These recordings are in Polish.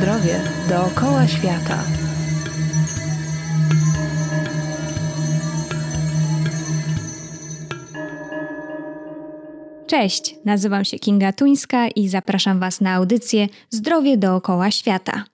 zdrowie dookoła świata. Cześć, nazywam się Kinga Tuńska i zapraszam Was na audycję Zdrowie dookoła świata.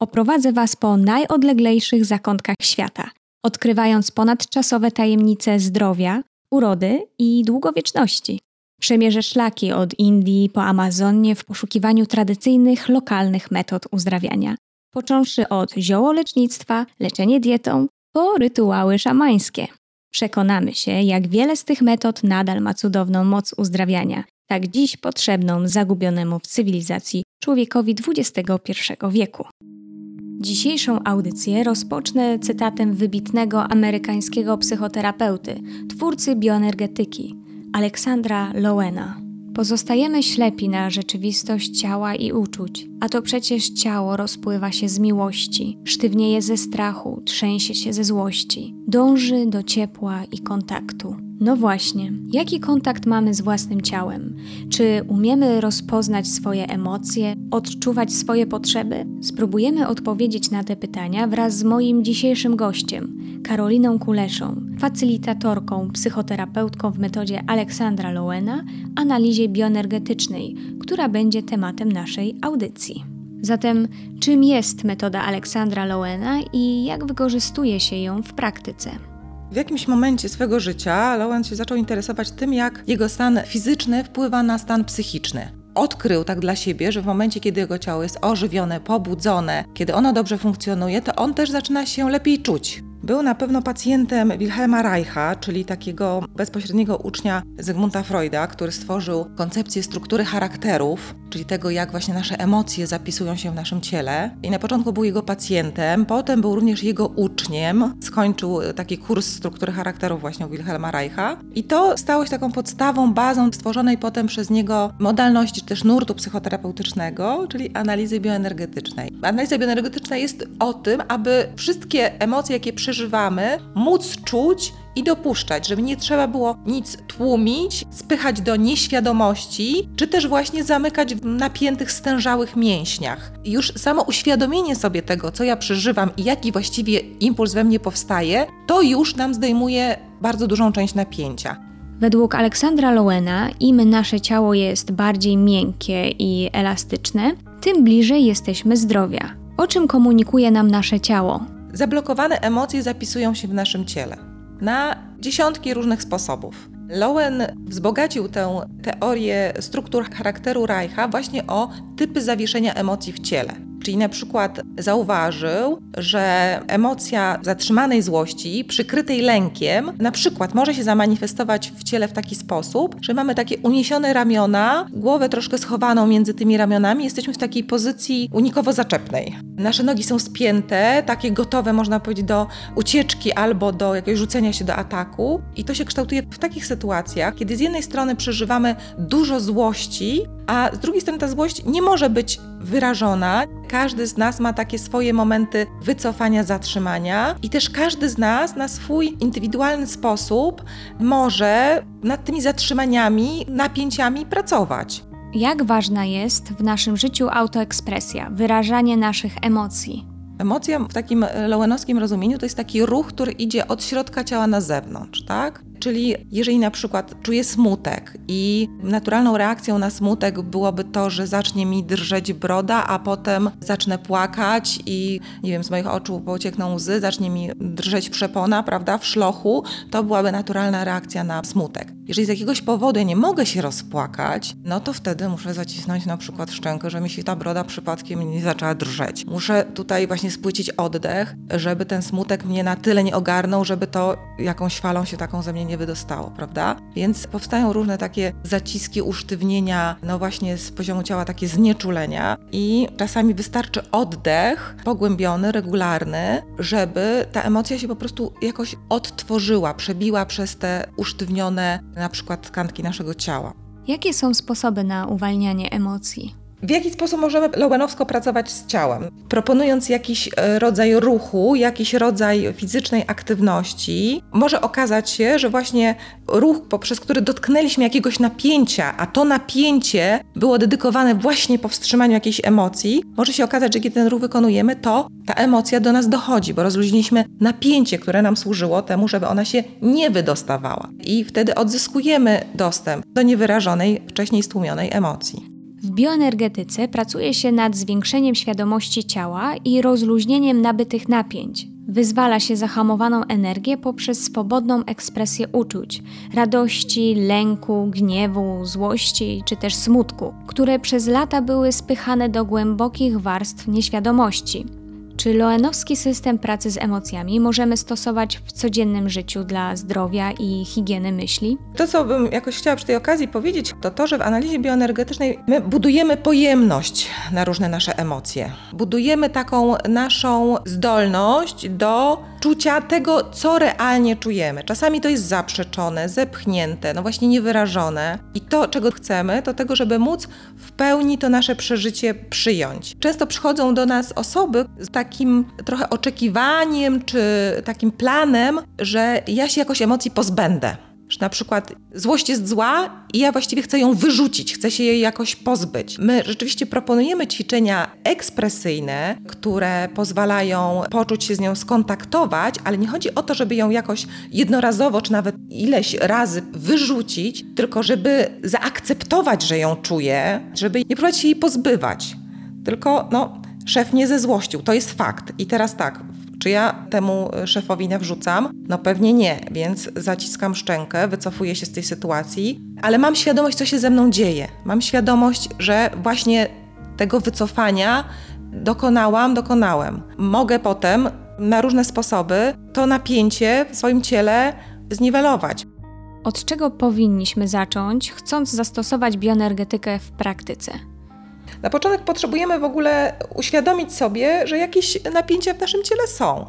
Oprowadzę Was po najodleglejszych zakątkach świata, odkrywając ponadczasowe tajemnice zdrowia, urody i długowieczności. Przemierzę szlaki od Indii po Amazonię w poszukiwaniu tradycyjnych, lokalnych metod uzdrawiania, począwszy od ziołolecznictwa, leczenie dietą, po rytuały szamańskie. Przekonamy się, jak wiele z tych metod nadal ma cudowną moc uzdrawiania, tak dziś potrzebną zagubionemu w cywilizacji człowiekowi XXI wieku. Dzisiejszą audycję rozpocznę cytatem wybitnego amerykańskiego psychoterapeuty, twórcy bioenergetyki, Aleksandra Lowena. Pozostajemy ślepi na rzeczywistość ciała i uczuć, a to przecież ciało rozpływa się z miłości, sztywnieje ze strachu, trzęsie się ze złości, dąży do ciepła i kontaktu. No właśnie, jaki kontakt mamy z własnym ciałem? Czy umiemy rozpoznać swoje emocje, odczuwać swoje potrzeby? Spróbujemy odpowiedzieć na te pytania wraz z moim dzisiejszym gościem, Karoliną Kuleszą, facylitatorką, psychoterapeutką w metodzie Aleksandra Lowena, analizie bioenergetycznej, która będzie tematem naszej audycji. Zatem, czym jest metoda Aleksandra Lowena i jak wykorzystuje się ją w praktyce? W jakimś momencie swego życia Lowen się zaczął interesować tym, jak jego stan fizyczny wpływa na stan psychiczny. Odkrył tak dla siebie, że w momencie, kiedy jego ciało jest ożywione, pobudzone, kiedy ono dobrze funkcjonuje, to on też zaczyna się lepiej czuć. Był na pewno pacjentem Wilhelma Reicha, czyli takiego bezpośredniego ucznia Zygmunta Freuda, który stworzył koncepcję struktury charakterów, czyli tego, jak właśnie nasze emocje zapisują się w naszym ciele. I na początku był jego pacjentem, potem był również jego uczniem. Skończył taki kurs struktury charakterów właśnie u Wilhelma Reicha. I to stało się taką podstawą, bazą stworzonej potem przez niego modalności, czy też nurtu psychoterapeutycznego, czyli analizy bioenergetycznej. Analiza bioenergetyczna jest o tym, aby wszystkie emocje, jakie przeżywamy, móc czuć i dopuszczać, żeby nie trzeba było nic tłumić, spychać do nieświadomości, czy też właśnie zamykać w napiętych, stężałych mięśniach. Już samo uświadomienie sobie tego, co ja przeżywam i jaki właściwie impuls we mnie powstaje, to już nam zdejmuje bardzo dużą część napięcia. Według Aleksandra Lowena, im nasze ciało jest bardziej miękkie i elastyczne, tym bliżej jesteśmy zdrowia. O czym komunikuje nam nasze ciało? Zablokowane emocje zapisują się w naszym ciele na dziesiątki różnych sposobów. Lowen wzbogacił tę teorię struktur charakteru Reicha właśnie o typy zawieszenia emocji w ciele. Czyli na przykład zauważył, że emocja zatrzymanej złości, przykrytej lękiem, na przykład może się zamanifestować w ciele w taki sposób, że mamy takie uniesione ramiona, głowę troszkę schowaną między tymi ramionami, jesteśmy w takiej pozycji unikowo-zaczepnej. Nasze nogi są spięte, takie gotowe, można powiedzieć, do ucieczki albo do jakiegoś rzucenia się do ataku. I to się kształtuje w takich sytuacjach, kiedy z jednej strony przeżywamy dużo złości, a z drugiej strony ta złość nie może być wyrażona. Każdy z nas ma takie swoje momenty wycofania, zatrzymania, i też każdy z nas na swój indywidualny sposób może nad tymi zatrzymaniami, napięciami pracować. Jak ważna jest w naszym życiu autoekspresja, wyrażanie naszych emocji? Emocja w takim lowenowskim rozumieniu to jest taki ruch, który idzie od środka ciała na zewnątrz, tak? Czyli jeżeli na przykład czuję smutek i naturalną reakcją na smutek byłoby to, że zacznie mi drżeć broda, a potem zacznę płakać i nie wiem, z moich oczu pociekną łzy, zacznie mi drżeć przepona, prawda, w szlochu, to byłaby naturalna reakcja na smutek. Jeżeli z jakiegoś powodu ja nie mogę się rozpłakać, no to wtedy muszę zacisnąć na przykład szczękę, że mi się ta broda przypadkiem nie zaczęła drżeć. Muszę tutaj właśnie spłycić oddech, żeby ten smutek mnie na tyle nie ogarnął, żeby to jakąś falą się taką ze mnie nie wydostało, prawda? Więc powstają różne takie zaciski, usztywnienia, no właśnie z poziomu ciała takie znieczulenia i czasami wystarczy oddech pogłębiony, regularny, żeby ta emocja się po prostu jakoś odtworzyła, przebiła przez te usztywnione na przykład tkanki naszego ciała. Jakie są sposoby na uwalnianie emocji? W jaki sposób możemy lowenowsko pracować z ciałem? Proponując jakiś e, rodzaj ruchu, jakiś rodzaj fizycznej aktywności, może okazać się, że właśnie ruch, poprzez który dotknęliśmy jakiegoś napięcia, a to napięcie było dedykowane właśnie powstrzymaniu jakiejś emocji, może się okazać, że kiedy ten ruch wykonujemy, to ta emocja do nas dochodzi, bo rozluźniliśmy napięcie, które nam służyło temu, żeby ona się nie wydostawała. I wtedy odzyskujemy dostęp do niewyrażonej, wcześniej stłumionej emocji. Bioenergetyce pracuje się nad zwiększeniem świadomości ciała i rozluźnieniem nabytych napięć. Wyzwala się zahamowaną energię poprzez swobodną ekspresję uczuć radości, lęku, gniewu, złości czy też smutku, które przez lata były spychane do głębokich warstw nieświadomości. Czy loenowski system pracy z emocjami możemy stosować w codziennym życiu dla zdrowia i higieny myśli? To, co bym jakoś chciała przy tej okazji powiedzieć, to to, że w analizie bioenergetycznej my budujemy pojemność na różne nasze emocje. Budujemy taką naszą zdolność do czucia tego, co realnie czujemy. Czasami to jest zaprzeczone, zepchnięte, no właśnie niewyrażone. I to, czego chcemy, to tego, żeby móc w pełni to nasze przeżycie przyjąć. Często przychodzą do nas osoby z takim trochę oczekiwaniem czy takim planem, że ja się jakoś emocji pozbędę. Że na przykład złość jest zła i ja właściwie chcę ją wyrzucić, chcę się jej jakoś pozbyć. My rzeczywiście proponujemy ćwiczenia ekspresyjne, które pozwalają poczuć się z nią skontaktować, ale nie chodzi o to, żeby ją jakoś jednorazowo czy nawet ileś razy wyrzucić, tylko żeby zaakceptować, że ją czuję, żeby nie próbować się jej pozbywać. Tylko, no, szef nie zezłościł, to jest fakt. I teraz tak, czy ja temu szefowi nawrzucam? No pewnie nie, więc zaciskam szczękę, wycofuję się z tej sytuacji, ale mam świadomość, co się ze mną dzieje. Mam świadomość, że właśnie tego wycofania dokonałam, dokonałem. Mogę potem na różne sposoby to napięcie w swoim ciele zniwelować. Od czego powinniśmy zacząć, chcąc zastosować bioenergetykę w praktyce? Na początek potrzebujemy w ogóle uświadomić sobie, że jakieś napięcia w naszym ciele są.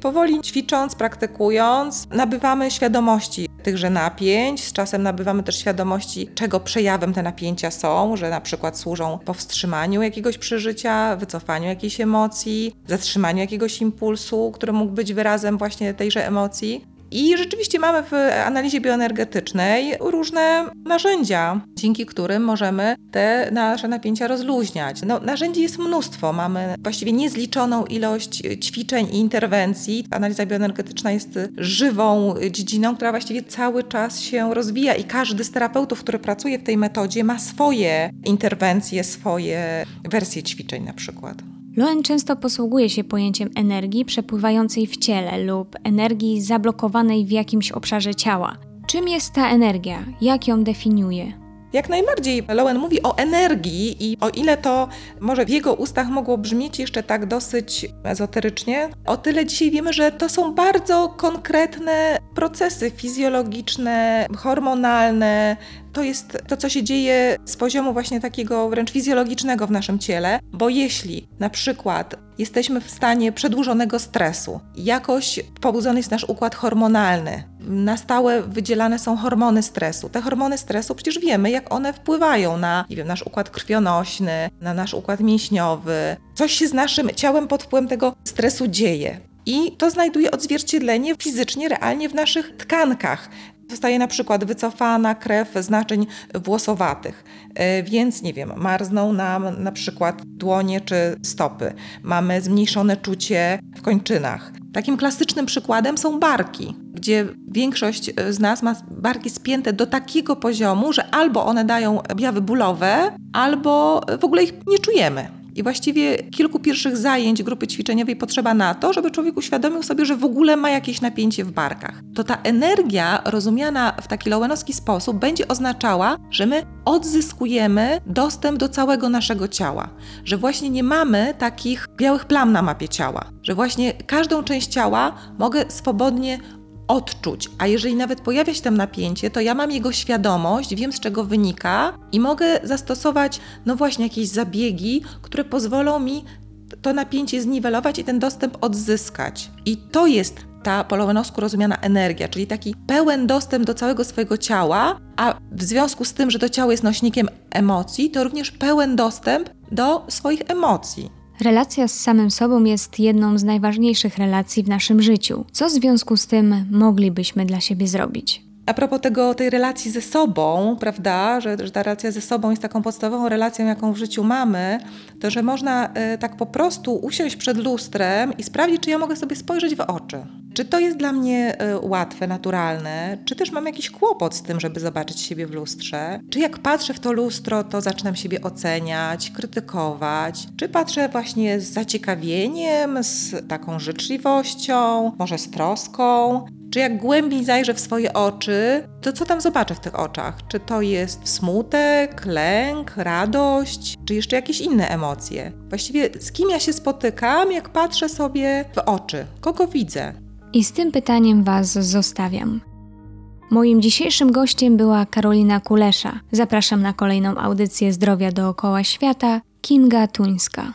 Powoli ćwicząc, praktykując, nabywamy świadomości tychże napięć. Z czasem nabywamy też świadomości, czego przejawem te napięcia są, że na przykład służą powstrzymaniu jakiegoś przeżycia, wycofaniu jakiejś emocji, zatrzymaniu jakiegoś impulsu, który mógł być wyrazem właśnie tejże emocji. I rzeczywiście mamy w analizie bioenergetycznej różne narzędzia, dzięki którym możemy te nasze napięcia rozluźniać. No, narzędzi jest mnóstwo. Mamy właściwie niezliczoną ilość ćwiczeń i interwencji. Analiza bioenergetyczna jest żywą dziedziną, która właściwie cały czas się rozwija i każdy z terapeutów, który pracuje w tej metodzie, ma swoje interwencje, swoje wersje ćwiczeń na przykład. Loen często posługuje się pojęciem energii przepływającej w ciele lub energii zablokowanej w jakimś obszarze ciała. Czym jest ta energia? Jak ją definiuje? Jak najbardziej. Lowen mówi o energii i o ile to może w jego ustach mogło brzmieć jeszcze tak dosyć ezoterycznie, o tyle dzisiaj wiemy, że to są bardzo konkretne procesy fizjologiczne, hormonalne, to jest to, co się dzieje z poziomu właśnie takiego wręcz fizjologicznego w naszym ciele, bo jeśli na przykład jesteśmy w stanie przedłużonego stresu, jakoś pobudzony jest nasz układ hormonalny, na stałe wydzielane są hormony stresu. Te hormony stresu przecież wiemy, jak one wpływają na, nie wiem, nasz układ krwionośny, na nasz układ mięśniowy. Coś się z naszym ciałem pod wpływem tego stresu dzieje. I to znajduje odzwierciedlenie fizycznie, realnie w naszych tkankach. Zostaje na przykład wycofana krew z naczyń włosowatych, e, więc nie wiem, marzną nam na przykład dłonie czy stopy. Mamy zmniejszone czucie w kończynach. Takim klasycznym przykładem są barki, gdzie większość z nas ma barki spięte do takiego poziomu, że albo one dają objawy bólowe, albo w ogóle ich nie czujemy. I właściwie kilku pierwszych zajęć grupy ćwiczeniowej potrzeba na to, żeby człowiek uświadomił sobie, że w ogóle ma jakieś napięcie w barkach. To ta energia rozumiana w taki lowenowski sposób będzie oznaczała, że my odzyskujemy dostęp do całego naszego ciała, że właśnie nie mamy takich białych plam na mapie ciała, że właśnie każdą część ciała mogę swobodnie odczuć. A jeżeli nawet pojawia się tam napięcie, to ja mam jego świadomość, wiem z czego wynika i mogę zastosować, no właśnie, jakieś zabiegi, które pozwolą mi to napięcie zniwelować i ten dostęp odzyskać. I to jest ta po Lowenosku rozumiana energia, czyli taki pełen dostęp do całego swojego ciała, a w związku z tym, że to ciało jest nośnikiem emocji, to również pełen dostęp do swoich emocji. Relacja z samym sobą jest jedną z najważniejszych relacji w naszym życiu. Co w związku z tym moglibyśmy dla siebie zrobić? A propos tego, tej relacji ze sobą, prawda, że, że ta relacja ze sobą jest taką podstawową relacją, jaką w życiu mamy, to że można e, tak po prostu usiąść przed lustrem i sprawdzić, czy ja mogę sobie spojrzeć w oczy. Czy to jest dla mnie e, łatwe, naturalne, czy też mam jakiś kłopot z tym, żeby zobaczyć siebie w lustrze? Czy jak patrzę w to lustro, to zaczynam siebie oceniać, krytykować? Czy patrzę właśnie z zaciekawieniem, z taką życzliwością, może z troską? Czy jak głębiej zajrzę w swoje oczy, to co tam zobaczę w tych oczach? Czy to jest smutek, lęk, radość, czy jeszcze jakieś inne emocje? Właściwie z kim ja się spotykam, jak patrzę sobie w oczy? Kogo widzę? I z tym pytaniem Was zostawiam. Moim dzisiejszym gościem była Karolina Kulesza. Zapraszam na kolejną audycję Zdrowia dookoła świata Kinga Tuńska.